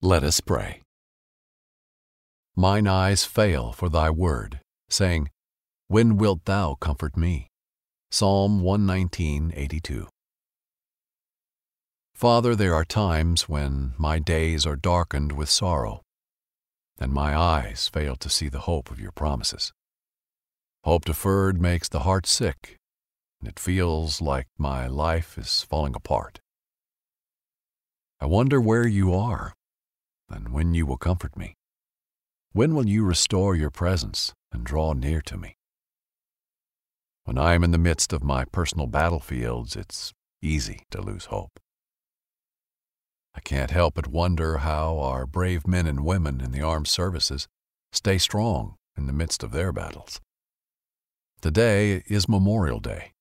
Let us pray. Mine eyes fail for thy word, saying, When wilt thou comfort me? Psalm 119:82. Father, there are times when my days are darkened with sorrow, and my eyes fail to see the hope of your promises. Hope deferred makes the heart sick, and it feels like my life is falling apart. I wonder where you are and when you will comfort me. When will you restore your presence and draw near to me? When I am in the midst of my personal battlefields, it's easy to lose hope. I can't help but wonder how our brave men and women in the armed services stay strong in the midst of their battles. Today is Memorial Day,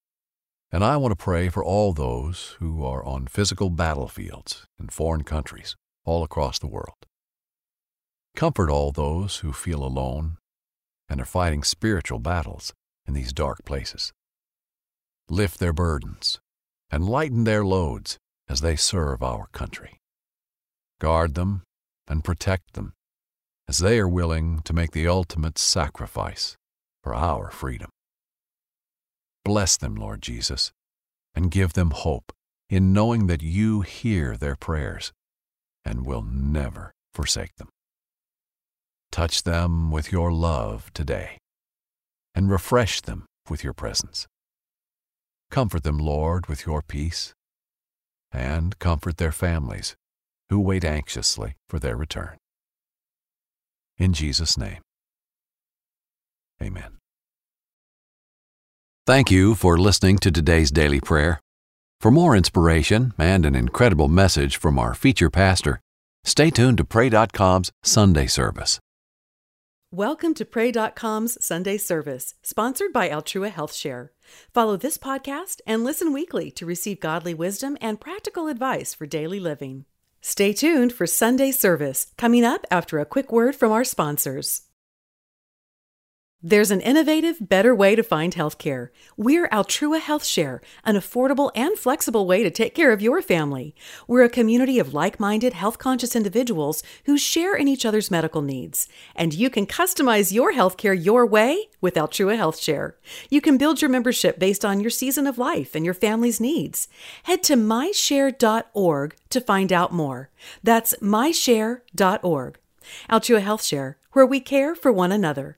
and I want to pray for all those who are on physical battlefields in foreign countries all across the world. Comfort all those who feel alone and are fighting spiritual battles in these dark places. Lift their burdens and lighten their loads as they serve our country. Guard them and protect them as they are willing to make the ultimate sacrifice for our freedom. Bless them, Lord Jesus, and give them hope in knowing that you hear their prayers and will never forsake them. Touch them with your love today and refresh them with your presence. Comfort them, Lord, with your peace, and comfort their families who wait anxiously for their return. In Jesus' name, amen. Thank you for listening to today's daily prayer. For more inspiration and an incredible message from our feature pastor, stay tuned to Pray.com's Sunday service. Welcome to Pray.com's Sunday service, sponsored by Altrua Health Share. Follow this podcast and listen weekly to receive godly wisdom and practical advice for daily living. Stay tuned for Sunday service, coming up after a quick word from our sponsors. There's an innovative, better way to find healthcare. We're Altrua Health Share, an affordable and flexible way to take care of your family. We're a community of like minded, health conscious individuals who share in each other's medical needs. And you can customize your healthcare your way with Altrua Health Share. You can build your membership based on your season of life and your family's needs. Head to myshare.org to find out more. That's myshare.org. Altrua Health Share, where we care for one another.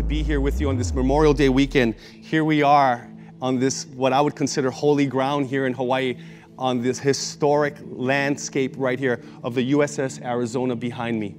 to be here with you on this Memorial Day weekend. Here we are on this, what I would consider holy ground here in Hawaii, on this historic landscape right here of the USS Arizona behind me.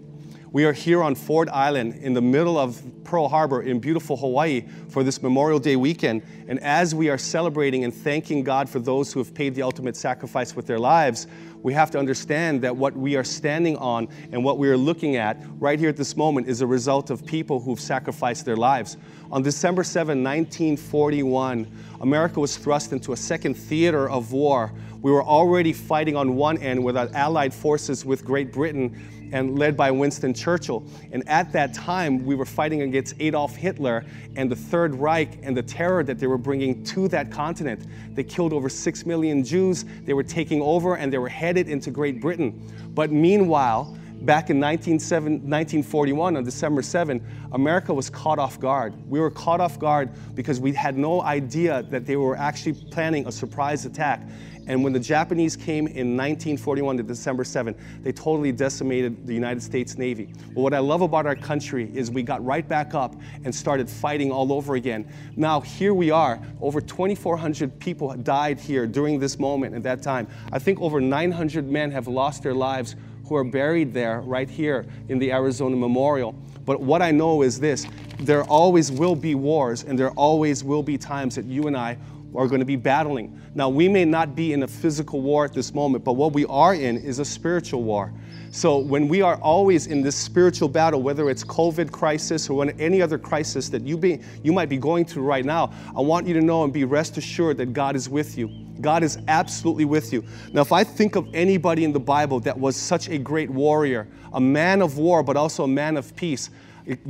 We are here on Ford Island in the middle of Pearl Harbor in beautiful Hawaii for this Memorial Day weekend. And as we are celebrating and thanking God for those who have paid the ultimate sacrifice with their lives, we have to understand that what we are standing on and what we are looking at right here at this moment is a result of people who've sacrificed their lives. On December 7, 1941, America was thrust into a second theater of war. We were already fighting on one end with our allied forces with Great Britain and led by Winston Churchill. And at that time, we were fighting against Adolf Hitler and the Third Reich and the terror that they were bringing to that continent. They killed over six million Jews. They were taking over and they were headed into Great Britain. But meanwhile, back in 1941 on December 7, America was caught off guard. We were caught off guard because we had no idea that they were actually planning a surprise attack. And when the Japanese came in 1941 to December 7, they totally decimated the United States Navy. But what I love about our country is we got right back up and started fighting all over again. Now, here we are. Over 2,400 people died here during this moment at that time. I think over 900 men have lost their lives who are buried there right here in the Arizona Memorial. But what I know is this there always will be wars, and there always will be times that you and I are going to be battling. Now, we may not be in a physical war at this moment, but what we are in is a spiritual war. So, when we are always in this spiritual battle, whether it's COVID crisis or any other crisis that you, be, you might be going through right now, I want you to know and be rest assured that God is with you. God is absolutely with you. Now, if I think of anybody in the Bible that was such a great warrior, a man of war, but also a man of peace,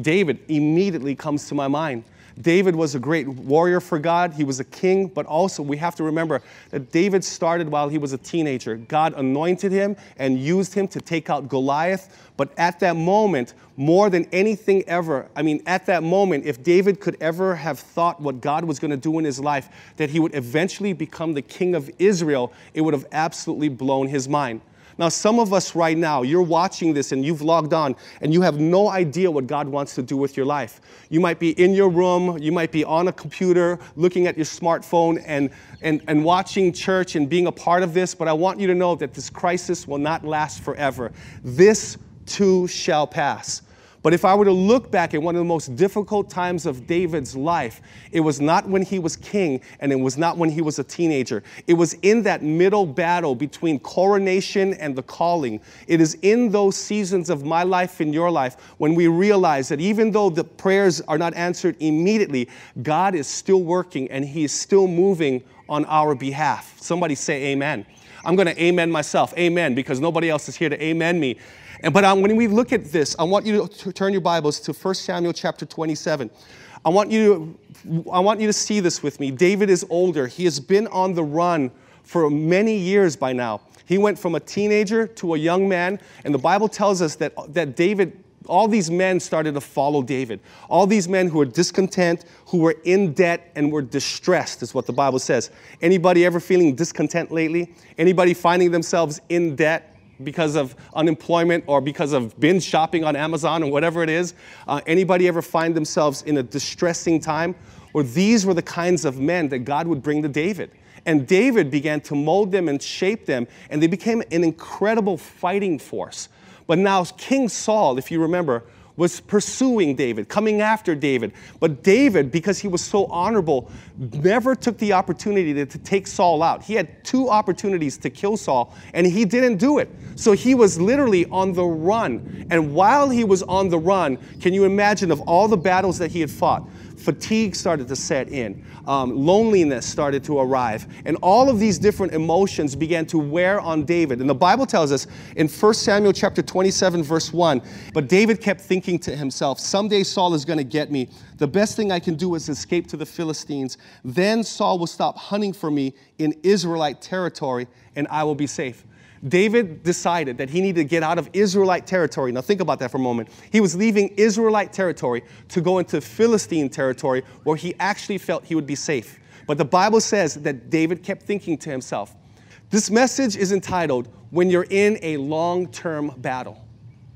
David immediately comes to my mind. David was a great warrior for God. He was a king, but also we have to remember that David started while he was a teenager. God anointed him and used him to take out Goliath. But at that moment, more than anything ever, I mean, at that moment, if David could ever have thought what God was going to do in his life, that he would eventually become the king of Israel, it would have absolutely blown his mind. Now, some of us right now, you're watching this and you've logged on and you have no idea what God wants to do with your life. You might be in your room, you might be on a computer looking at your smartphone and, and, and watching church and being a part of this, but I want you to know that this crisis will not last forever. This too shall pass. But if I were to look back at one of the most difficult times of David's life, it was not when he was king and it was not when he was a teenager. It was in that middle battle between coronation and the calling. It is in those seasons of my life and your life when we realize that even though the prayers are not answered immediately, God is still working and he is still moving on our behalf. Somebody say amen. I'm going to amen myself. Amen, because nobody else is here to amen me. And, but um, when we look at this, I want you to turn your Bibles to 1 Samuel chapter 27. I want you to, I want you to see this with me. David is older. He has been on the run for many years by now. He went from a teenager to a young man, and the Bible tells us that, that David, all these men started to follow David. All these men who were discontent, who were in debt, and were distressed, is what the Bible says. Anybody ever feeling discontent lately? Anybody finding themselves in debt? Because of unemployment or because of binge shopping on Amazon or whatever it is? Uh, anybody ever find themselves in a distressing time? Or these were the kinds of men that God would bring to David. And David began to mold them and shape them, and they became an incredible fighting force. But now, King Saul, if you remember, was pursuing David, coming after David. But David, because he was so honorable, never took the opportunity to, to, take Saul out. He had two opportunities to kill Saul, and he didn't do it. So he was literally on the run. And while he was on the run, can you imagine of all the battles that he had fought? Fatigue started to set in, um, loneliness started to arrive, and all of these different emotions began to wear on David. And the Bible tells us in 1 Samuel chapter 27, verse 1, but David kept thinking to himself, someday Saul is going to get me. The best thing I can do is escape to the Philistines. Then Saul will stop hunting for me in Israelite territory, and I will be safe. David decided that he needed to get out of Israelite territory. Now, think about that for a moment. He was leaving Israelite territory to go into Philistine territory where he actually felt he would be safe. But the Bible says that David kept thinking to himself, this message is entitled, When You're in a Long Term Battle.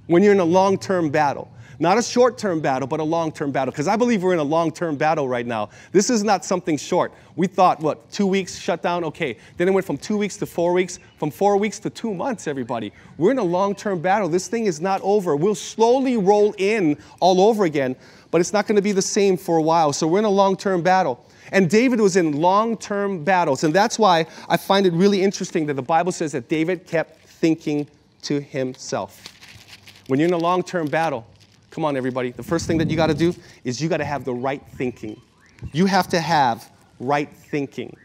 When you're in a long term battle. Not a short term battle, but a long term battle. Because I believe we're in a long term battle right now. This is not something short. We thought, what, two weeks shut down? Okay. Then it went from two weeks to four weeks, from four weeks to two months, everybody. We're in a long term battle. This thing is not over. We'll slowly roll in all over again, but it's not going to be the same for a while. So we're in a long term battle. And David was in long term battles. And that's why I find it really interesting that the Bible says that David kept thinking to himself. When you're in a long term battle, Come on, everybody. The first thing that you got to do is you got to have the right thinking. You have to have right thinking.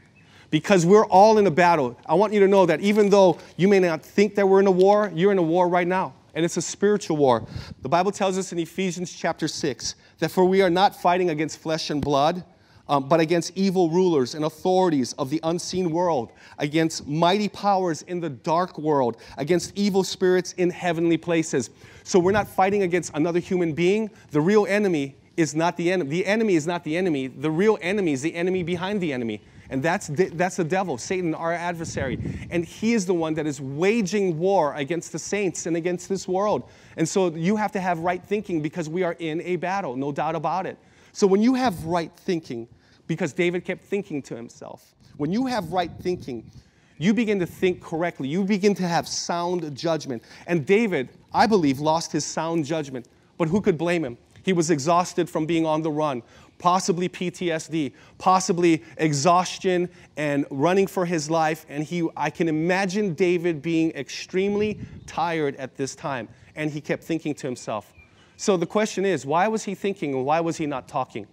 Because we're all in a battle. I want you to know that even though you may not think that we're in a war, you're in a war right now. And it's a spiritual war. The Bible tells us in Ephesians chapter 6 that for we are not fighting against flesh and blood, um, but against evil rulers and authorities of the unseen world, against mighty powers in the dark world, against evil spirits in heavenly places. So we're not fighting against another human being. The real enemy is not the enemy. The enemy is not the enemy. The real enemy is the enemy behind the enemy. And that's, that's the devil, Satan, our adversary. And he is the one that is waging war against the saints and against this world. And so you have to have right thinking because we are in a battle, no doubt about it. So when you have right thinking, because David kept thinking to himself. When you have right thinking, you begin to think correctly. You begin to have sound judgment. And David, I believe, lost his sound judgment. But who could blame him? He was exhausted from being on the run, possibly PTSD, possibly exhaustion and running for his life. And he, I can imagine David being extremely tired at this time. And he kept thinking to himself. So the question is, why was he thinking and why was he not talking?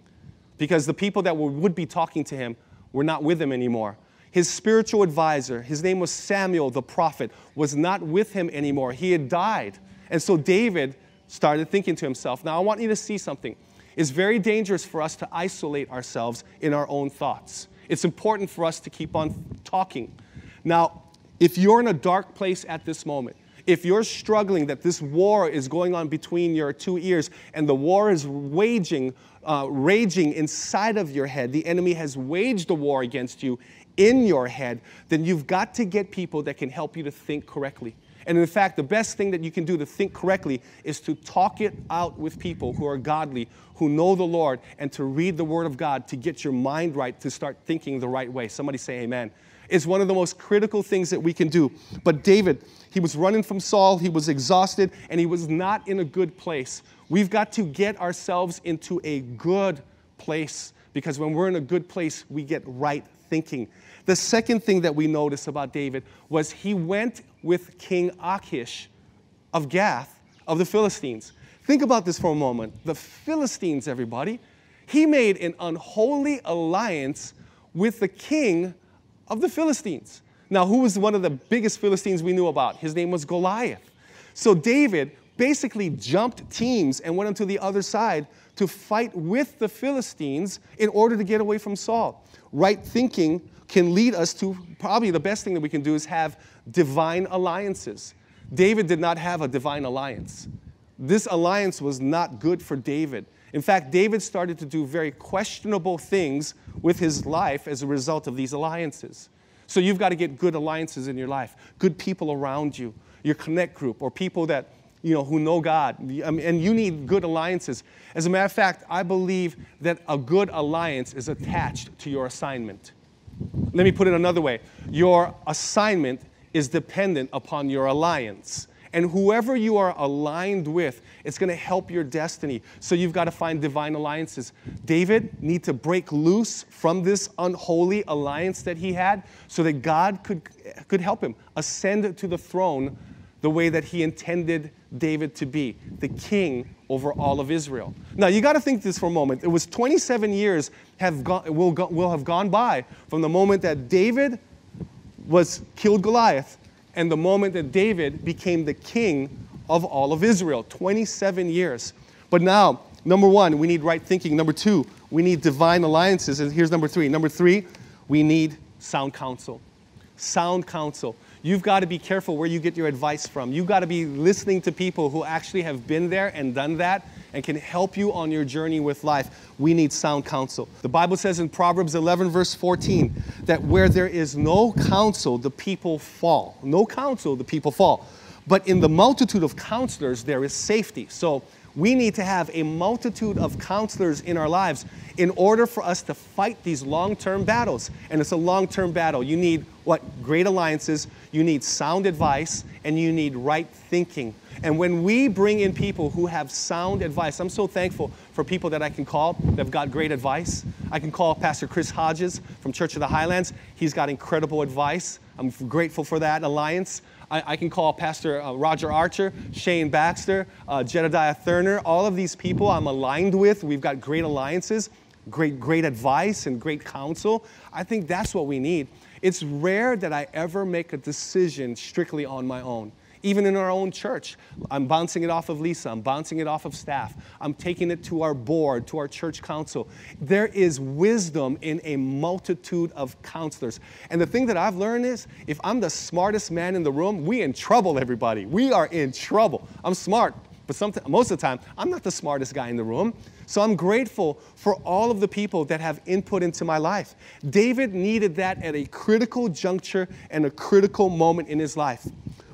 Because the people that would be talking to him were not with him anymore. His spiritual advisor, his name was Samuel the prophet, was not with him anymore. He had died. And so David started thinking to himself, Now I want you to see something. It's very dangerous for us to isolate ourselves in our own thoughts. It's important for us to keep on talking. Now, if you're in a dark place at this moment, if you're struggling that this war is going on between your two ears and the war is waging uh, raging inside of your head, the enemy has waged a war against you in your head, then you've got to get people that can help you to think correctly. And in fact, the best thing that you can do to think correctly is to talk it out with people who are godly, who know the Lord, and to read the Word of God to get your mind right, to start thinking the right way. Somebody say amen. It's one of the most critical things that we can do. But David, he was running from Saul, he was exhausted, and he was not in a good place. We've got to get ourselves into a good place because when we're in a good place, we get right thinking. The second thing that we notice about David was he went with King Achish of Gath of the Philistines. Think about this for a moment. The Philistines, everybody, he made an unholy alliance with the king of the Philistines. Now, who was one of the biggest Philistines we knew about? His name was Goliath. So David basically jumped teams and went onto the other side to fight with the Philistines in order to get away from Saul. Right thinking can lead us to probably the best thing that we can do is have divine alliances. David did not have a divine alliance. This alliance was not good for David. In fact, David started to do very questionable things with his life as a result of these alliances. So you've got to get good alliances in your life, good people around you, your connect group, or people that you know, who know God. And you need good alliances. As a matter of fact, I believe that a good alliance is attached to your assignment. Let me put it another way your assignment is dependent upon your alliance. And whoever you are aligned with, it's going to help your destiny. So you've got to find divine alliances. David need to break loose from this unholy alliance that he had so that God could, could help him ascend to the throne the way that he intended David to be, the king over all of Israel. Now, you got to think this for a moment. It was 27 years have gone, will, will have gone by from the moment that David was killed Goliath and the moment that David became the king of all of Israel. 27 years. But now, number one, we need right thinking. Number two, we need divine alliances. And here's number three. Number three, we need sound counsel. Sound counsel. You've got to be careful where you get your advice from. You've got to be listening to people who actually have been there and done that and can help you on your journey with life. We need sound counsel. The Bible says in Proverbs 11, verse 14, that where there is no counsel, the people fall. No counsel, the people fall. But in the multitude of counselors, there is safety. So we need to have a multitude of counselors in our lives in order for us to fight these long term battles. And it's a long term battle. You need what? Great alliances, you need sound advice, and you need right thinking. And when we bring in people who have sound advice, I'm so thankful for people that I can call that have got great advice. I can call Pastor Chris Hodges from Church of the Highlands. He's got incredible advice. I'm grateful for that alliance. I, I can call Pastor uh, Roger Archer, Shane Baxter, uh, Jedediah Thurner, all of these people I'm aligned with. We've got great alliances, great, great advice, and great counsel. I think that's what we need. It's rare that I ever make a decision strictly on my own. Even in our own church. I'm bouncing it off of Lisa, I'm bouncing it off of staff, I'm taking it to our board, to our church council. There is wisdom in a multitude of counselors. And the thing that I've learned is if I'm the smartest man in the room, we in trouble, everybody. We are in trouble. I'm smart, but most of the time, I'm not the smartest guy in the room. So I'm grateful for all of the people that have input into my life. David needed that at a critical juncture and a critical moment in his life.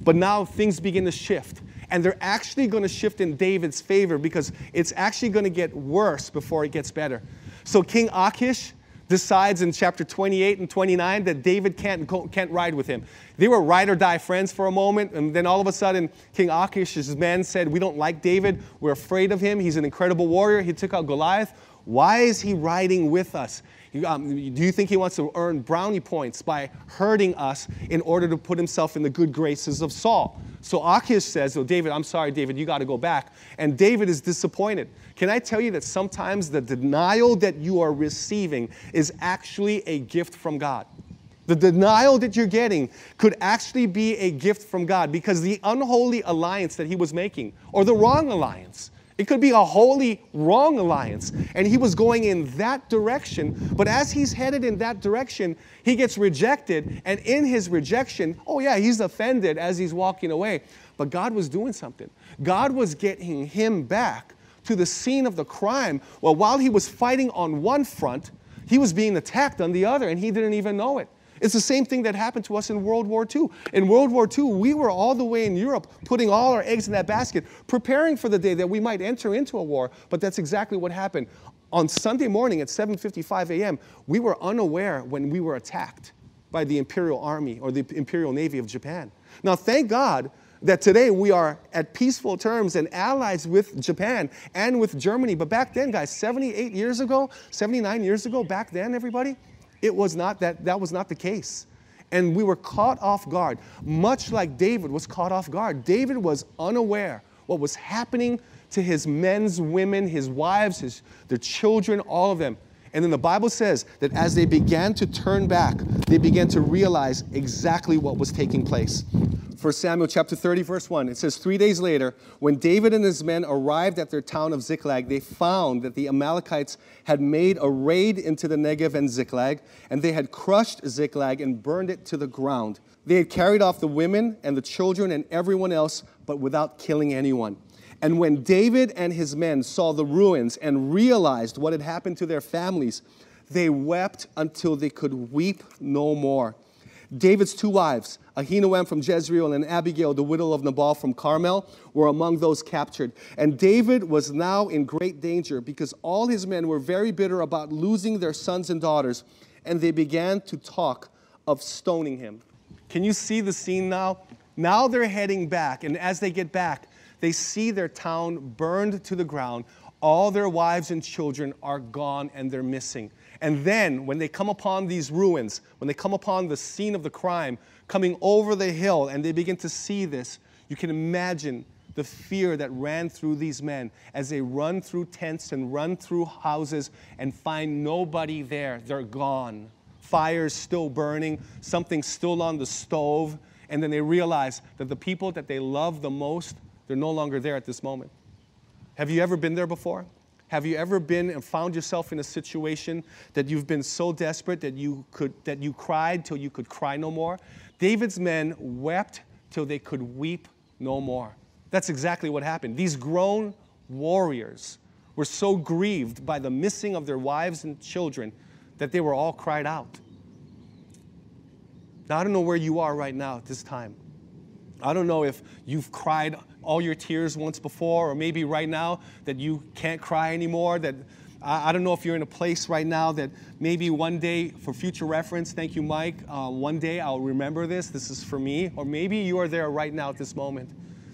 But now things begin to shift. And they're actually going to shift in David's favor because it's actually going to get worse before it gets better. So King Achish decides in chapter 28 and 29 that David can't, go, can't ride with him. They were ride or die friends for a moment, and then all of a sudden, King Achish's men said, We don't like David. We're afraid of him. He's an incredible warrior. He took out Goliath. Why is he riding with us? Um, do you think he wants to earn brownie points by hurting us in order to put himself in the good graces of Saul? So Achish says, Oh, David, I'm sorry, David, you got to go back. And David is disappointed. Can I tell you that sometimes the denial that you are receiving is actually a gift from God? The denial that you're getting could actually be a gift from God because the unholy alliance that he was making, or the wrong alliance, it could be a wholly wrong alliance. And he was going in that direction. But as he's headed in that direction, he gets rejected. And in his rejection, oh, yeah, he's offended as he's walking away. But God was doing something. God was getting him back to the scene of the crime. Well, while he was fighting on one front, he was being attacked on the other, and he didn't even know it. It's the same thing that happened to us in World War II. In World War II, we were all the way in Europe, putting all our eggs in that basket, preparing for the day that we might enter into a war. But that's exactly what happened. On Sunday morning at 7:55 a.m., we were unaware when we were attacked by the Imperial Army or the Imperial Navy of Japan. Now, thank God that today we are at peaceful terms and allies with Japan and with Germany. But back then, guys, 78 years ago, 79 years ago, back then, everybody, it was not that, that was not the case. And we were caught off guard, much like David was caught off guard. David was unaware what was happening to his men's women, his wives, his, their children, all of them. And then the Bible says that as they began to turn back, they began to realize exactly what was taking place. 1 Samuel chapter 30, verse 1, it says, Three days later, when David and his men arrived at their town of Ziklag, they found that the Amalekites had made a raid into the Negev and Ziklag, and they had crushed Ziklag and burned it to the ground. They had carried off the women and the children and everyone else, but without killing anyone. And when David and his men saw the ruins and realized what had happened to their families, they wept until they could weep no more. David's two wives, Ahinoam from Jezreel and Abigail, the widow of Nabal from Carmel, were among those captured. And David was now in great danger because all his men were very bitter about losing their sons and daughters, and they began to talk of stoning him. Can you see the scene now? Now they're heading back, and as they get back, they see their town burned to the ground. All their wives and children are gone and they're missing. And then, when they come upon these ruins, when they come upon the scene of the crime, coming over the hill, and they begin to see this, you can imagine the fear that ran through these men as they run through tents and run through houses and find nobody there. They're gone. Fire's still burning, something's still on the stove, and then they realize that the people that they love the most they're no longer there at this moment. Have you ever been there before? Have you ever been and found yourself in a situation that you've been so desperate that you could that you cried till you could cry no more? David's men wept till they could weep no more. That's exactly what happened. These grown warriors were so grieved by the missing of their wives and children that they were all cried out. Now, I don't know where you are right now at this time. I don't know if you've cried all your tears once before, or maybe right now that you can't cry anymore. That I, I don't know if you're in a place right now that maybe one day, for future reference, thank you, Mike, uh, one day I'll remember this. This is for me. Or maybe you are there right now at this moment.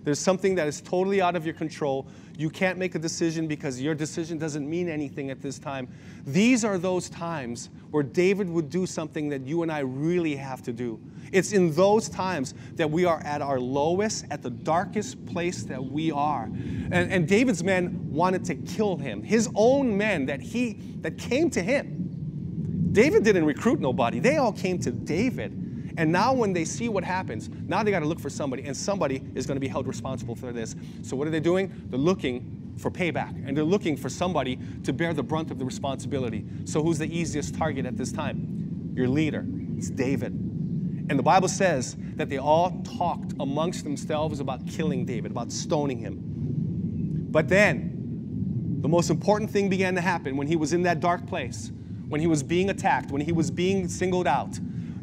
There's something that is totally out of your control. You can't make a decision because your decision doesn't mean anything at this time. These are those times where David would do something that you and I really have to do. It's in those times that we are at our lowest, at the darkest place that we are. And, and David's men wanted to kill him. His own men that he that came to him. David didn't recruit nobody. They all came to David And now, when they see what happens, now they got to look for somebody, and somebody is going to be held responsible for this. So, what are they doing? They're looking for payback, and they're looking for somebody to bear the brunt of the responsibility. So, who's the easiest target at this time? Your leader. It's David. And the Bible says that they all talked amongst themselves about killing David, about stoning him. But then, the most important thing began to happen when he was in that dark place, when he was being attacked, when he was being singled out.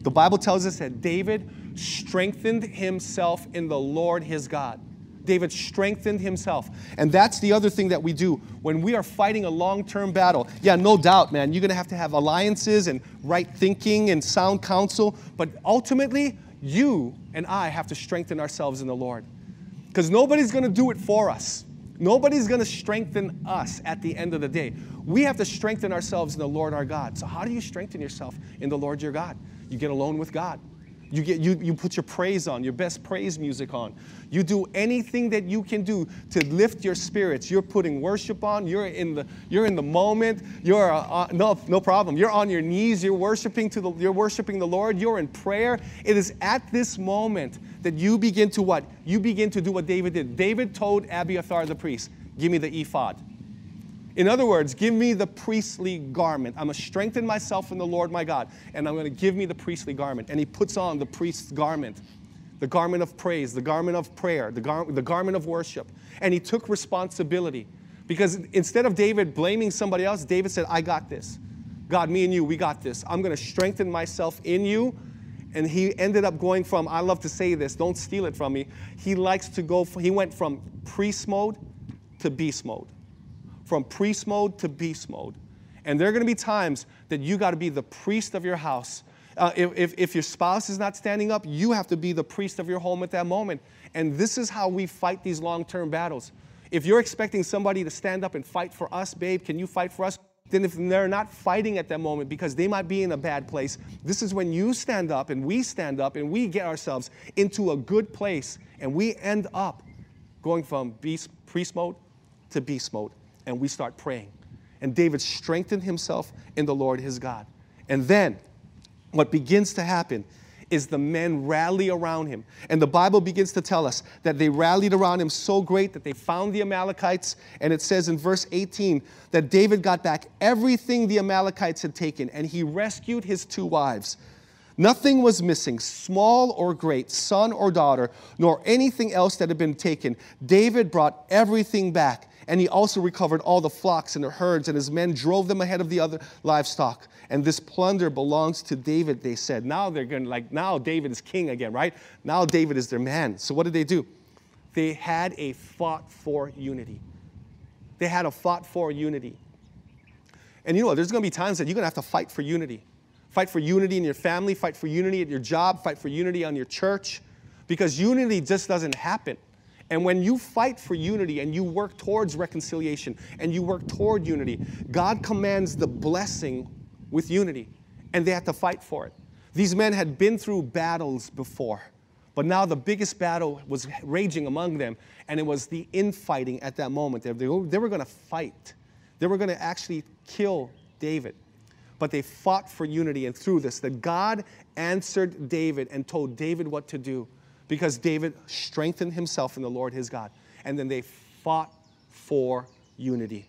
The Bible tells us that David strengthened himself in the Lord his God. David strengthened himself. And that's the other thing that we do when we are fighting a long term battle. Yeah, no doubt, man, you're going to have to have alliances and right thinking and sound counsel. But ultimately, you and I have to strengthen ourselves in the Lord. Because nobody's going to do it for us. Nobody's going to strengthen us at the end of the day. We have to strengthen ourselves in the Lord our God. So, how do you strengthen yourself in the Lord your God? You get alone with God. You, get, you, you put your praise on, your best praise music on. You do anything that you can do to lift your spirits. You're putting worship on. You're in the, you're in the moment. You're uh, uh, no, no problem. You're on your knees. You're worshiping to the, you're worshiping the Lord. You're in prayer. It is at this moment that you begin to what? You begin to do what David did. David told Abiathar the priest, "Give me the ephod." In other words, give me the priestly garment. I'm going to strengthen myself in the Lord my God, and I'm going to give me the priestly garment. And he puts on the priest's garment, the garment of praise, the garment of prayer, the, gar- the garment of worship. And he took responsibility. Because instead of David blaming somebody else, David said, I got this. God, me and you, we got this. I'm going to strengthen myself in you. And he ended up going from, I love to say this, don't steal it from me. He likes to go, he went from priest mode to beast mode from priest mode to beast mode. And there are going to be times that you got to be the priest of your house. Uh, if, if, if your spouse is not standing up, you have to be the priest of your home at that moment. And this is how we fight these long term battles. If you're expecting somebody to stand up and fight for us, babe, can you fight for us? Then, if they're not fighting at that moment because they might be in a bad place, this is when you stand up and we stand up and we get ourselves into a good place and we end up going from beast, priest mode to beast mode and we start praying. And David strengthened himself in the Lord his God. And then what begins to happen is the men rally around him. And the Bible begins to tell us that they rallied around him so great that they found the Amalekites. And it says in verse 18 that David got back everything the Amalekites had taken, and he rescued his two wives. Nothing was missing, small or great, son or daughter, nor anything else that had been taken. David brought everything back. And he also recovered all the flocks and the herds, and his men drove them ahead of the other livestock. And this plunder belongs to David, they said. Now they're going to, like, now David is king again, right? Now David is their man. So what did they do? They had a fought for unity. They had a fought for unity. And you know what? There's going to be times that you're going to have to fight for unity. Fight for unity in your family, fight for unity at your job, fight for unity on your church. Because unity just doesn't happen. And when you fight for unity and you work towards reconciliation and you work toward unity, God commands the blessing with unity, and they had to fight for it. These men had been through battles before, but now the biggest battle was raging among them, and it was the infighting at that moment. They were, they were going to fight, they were going to actually kill David. But they fought for unity, and through this, that God answered David and told David what to do because David strengthened himself in the Lord his God. And then they fought for unity.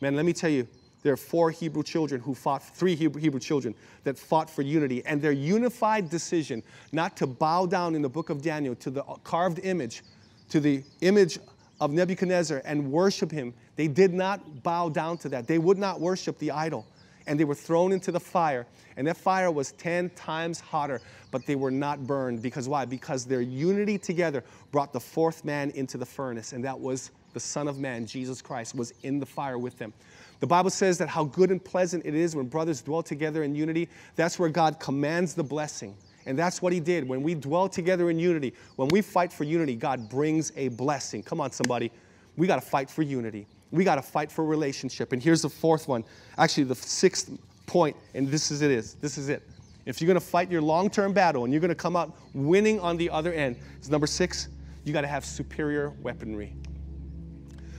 Man, let me tell you, there are four Hebrew children who fought, three Hebrew, children that fought for unity. And their unified decision not to bow down in the book of Daniel to the carved image, to the image of Nebuchadnezzar and worship him, they did not bow down to that. They would not worship the idol and they were thrown into the fire. And that fire was 10 times hotter, but they were not burned. Because why? Because their unity together brought the fourth man into the furnace, and that was the Son of Man, Jesus Christ, was in the fire with them. The Bible says that how good and pleasant it is when brothers dwell together in unity. That's where God commands the blessing. And that's what he did. When we dwell together in unity, when we fight for unity, God brings a blessing. Come on, somebody. We got to fight for unity. We got to fight for relationship. And here's the fourth one, actually, the sixth point, and this is it is. This is it. If you're going to fight your long term battle and you're going to come out winning on the other end, it's number six, you got to have superior weaponry.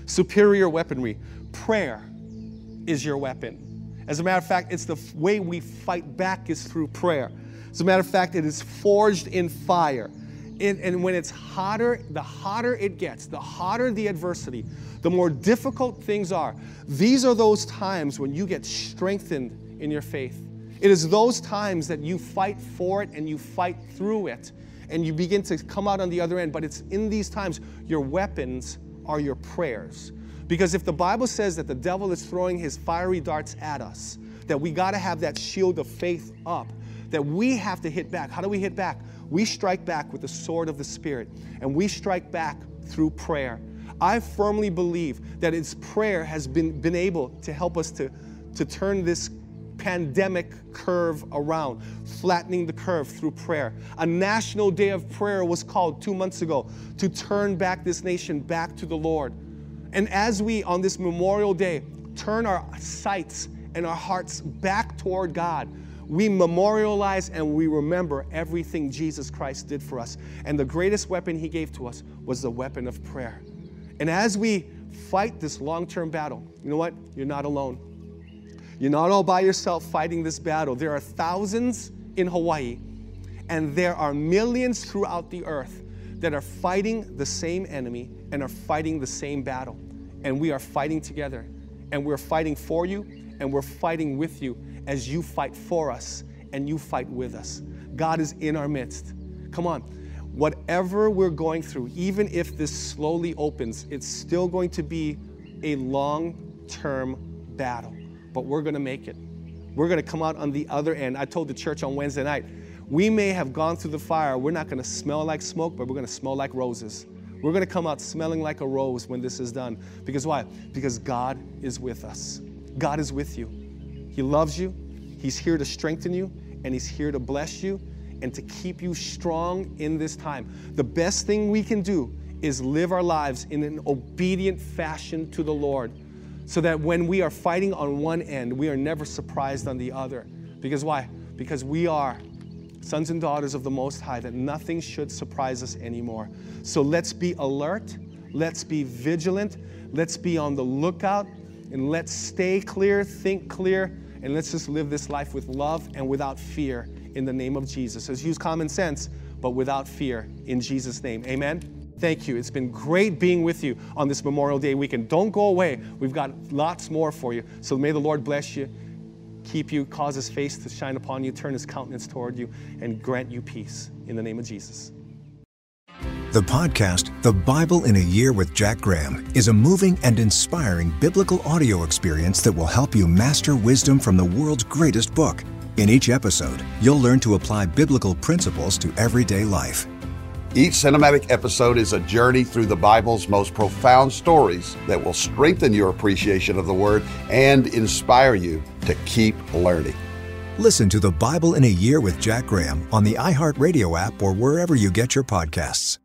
Superior weaponry. Prayer is your weapon. As a matter of fact, it's the way we fight back is through prayer. As a matter of fact, it is forged in fire. And, and when it's hotter, the hotter it gets, the hotter the adversity, the more difficult things are. These are those times when you get strengthened in your faith. It is those times that you fight for it and you fight through it and you begin to come out on the other end. But it's in these times your weapons are your prayers. Because if the Bible says that the devil is throwing his fiery darts at us, that we got to have that shield of faith up, that we have to hit back. How do we hit back? We strike back with the sword of the Spirit, and we strike back through prayer. I firmly believe that it's prayer has been, been able to help us to, to turn this pandemic curve around, flattening the curve through prayer. A national day of prayer was called two months ago to turn back this nation back to the Lord. And as we, on this Memorial Day, turn our sights and our hearts back toward God, we memorialize and we remember everything Jesus Christ did for us. And the greatest weapon He gave to us was the weapon of prayer. And as we fight this long term battle, you know what? You're not alone. You're not all by yourself fighting this battle. There are thousands in Hawaii, and there are millions throughout the earth that are fighting the same enemy and are fighting the same battle. And we are fighting together. And we're fighting for you, and we're fighting with you as you fight for us and you fight with us. God is in our midst. Come on. Whatever we're going through, even if this slowly opens, it's still going to be a long term battle but we're going to make it. We're going to come out on the other end. I told the church on Wednesday night, we may have gone through the fire. We're not going to smell like smoke, but we're going to smell like roses. We're going to come out smelling like a rose when this is done. Because why? Because God is with us. God is with you. He loves you. He's here to strengthen you, and He's here to bless you and to keep you strong in this time. The best thing we can do is live our lives in an obedient fashion to the Lord so that when we are fighting on one end, we are never surprised on the other. Because why? Because we are sons and daughters of the Most High, that nothing should surprise us anymore. So let's be alert, let's be vigilant, let's be on the lookout, and let's stay clear, think clear, and let's just live this life with love and without fear in the name of Jesus. Let's use common sense, but without fear in Jesus' name. Amen. Thank you. It's been great being with you on this Memorial Day weekend. Don't go away. We've got lots more for you. So may the Lord bless you, keep you, cause his face to shine upon you, turn his countenance toward you, and grant you peace in the name of Jesus. The podcast, The Bible in a Year with Jack Graham, is a moving and inspiring biblical audio experience that will help you master wisdom from the world's greatest book. In each episode, you'll learn to apply biblical principles to everyday life. Each cinematic episode is a journey through the Bible's most profound stories that will strengthen your appreciation of the Word and inspire you to keep learning. Listen to The Bible in a Year with Jack Graham on the iHeartRadio app or wherever you get your podcasts.